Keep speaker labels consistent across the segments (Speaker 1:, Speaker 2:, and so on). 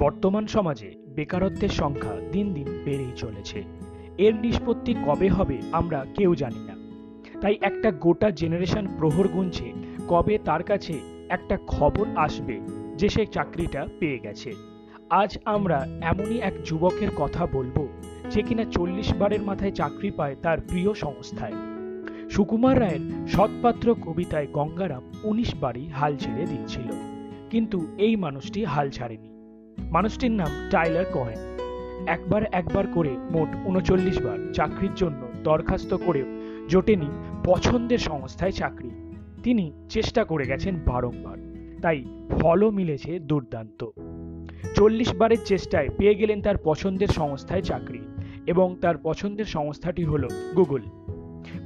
Speaker 1: বর্তমান সমাজে বেকারত্বের সংখ্যা দিন দিন বেড়েই চলেছে। এর নিষ্পত্তি কবে হবে আমরা কেউ জানি না। তাই একটা গোটা জেনারেশন প্রহর গুনছে, কবে তার কাছে একটা খবর আসবে যে সে চাকরিটা পেয়ে গেছে। আজ আমরা এমনই এক যুবকের কথা বলব যে কিনা চল্লিশ বারের মাথায় চাকরি পায় তার প্রিয় সংস্থায়। সুকুমার রায়ের সৎপাত্র কবিতায় গঙ্গারাম উনিশ বারই হাল ছেড়ে দিয়েছিল কিন্তু এই মানুষটি হাল ছাড়েনি। মানুষটির নাম টাইলার কোহেন। একবার একবার করে মোট উনচল্লিশ বার চাকরির জন্য দরখাস্ত করেও জোটেনি পছন্দের সংস্থায় চাকরি। তিনি চেষ্টা করে গেছেন বারংবার, তাই ফলও মিলেছে দুর্দান্ত। চল্লিশ বারের চেষ্টায় পেয়ে গেলেন তার পছন্দের সংস্থায় চাকরি এবং তার পছন্দের সংস্থাটি হলো গুগল।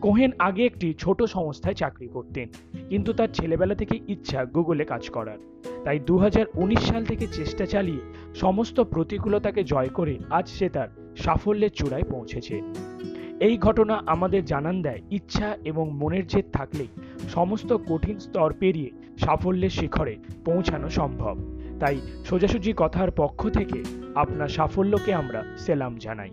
Speaker 1: কোহেন আগে একটি ছোট সংস্থায় চাকরি করতেন, কিন্তু তার ছেলেবেলা থেকে ইচ্ছা গুগলে কাজ করার। তাই দু হাজার উনিশ সাল থেকে চেষ্টা চালিয়ে সমস্ত প্রতিকূলতাকে জয় করে আজ সে তার সাফল্যের চূড়ায় পৌঁছেছে। এই ঘটনা আমাদের জানান দেয়, ইচ্ছা এবং মনের জেদ থাকলেই সমস্ত কঠিন স্তর পেরিয়ে সাফল্যের শিখরে পৌঁছানো সম্ভব। তাই সোজাসুজি কথার পক্ষ থেকে আপনার সাফল্যকে আমরা সেলাম জানাই।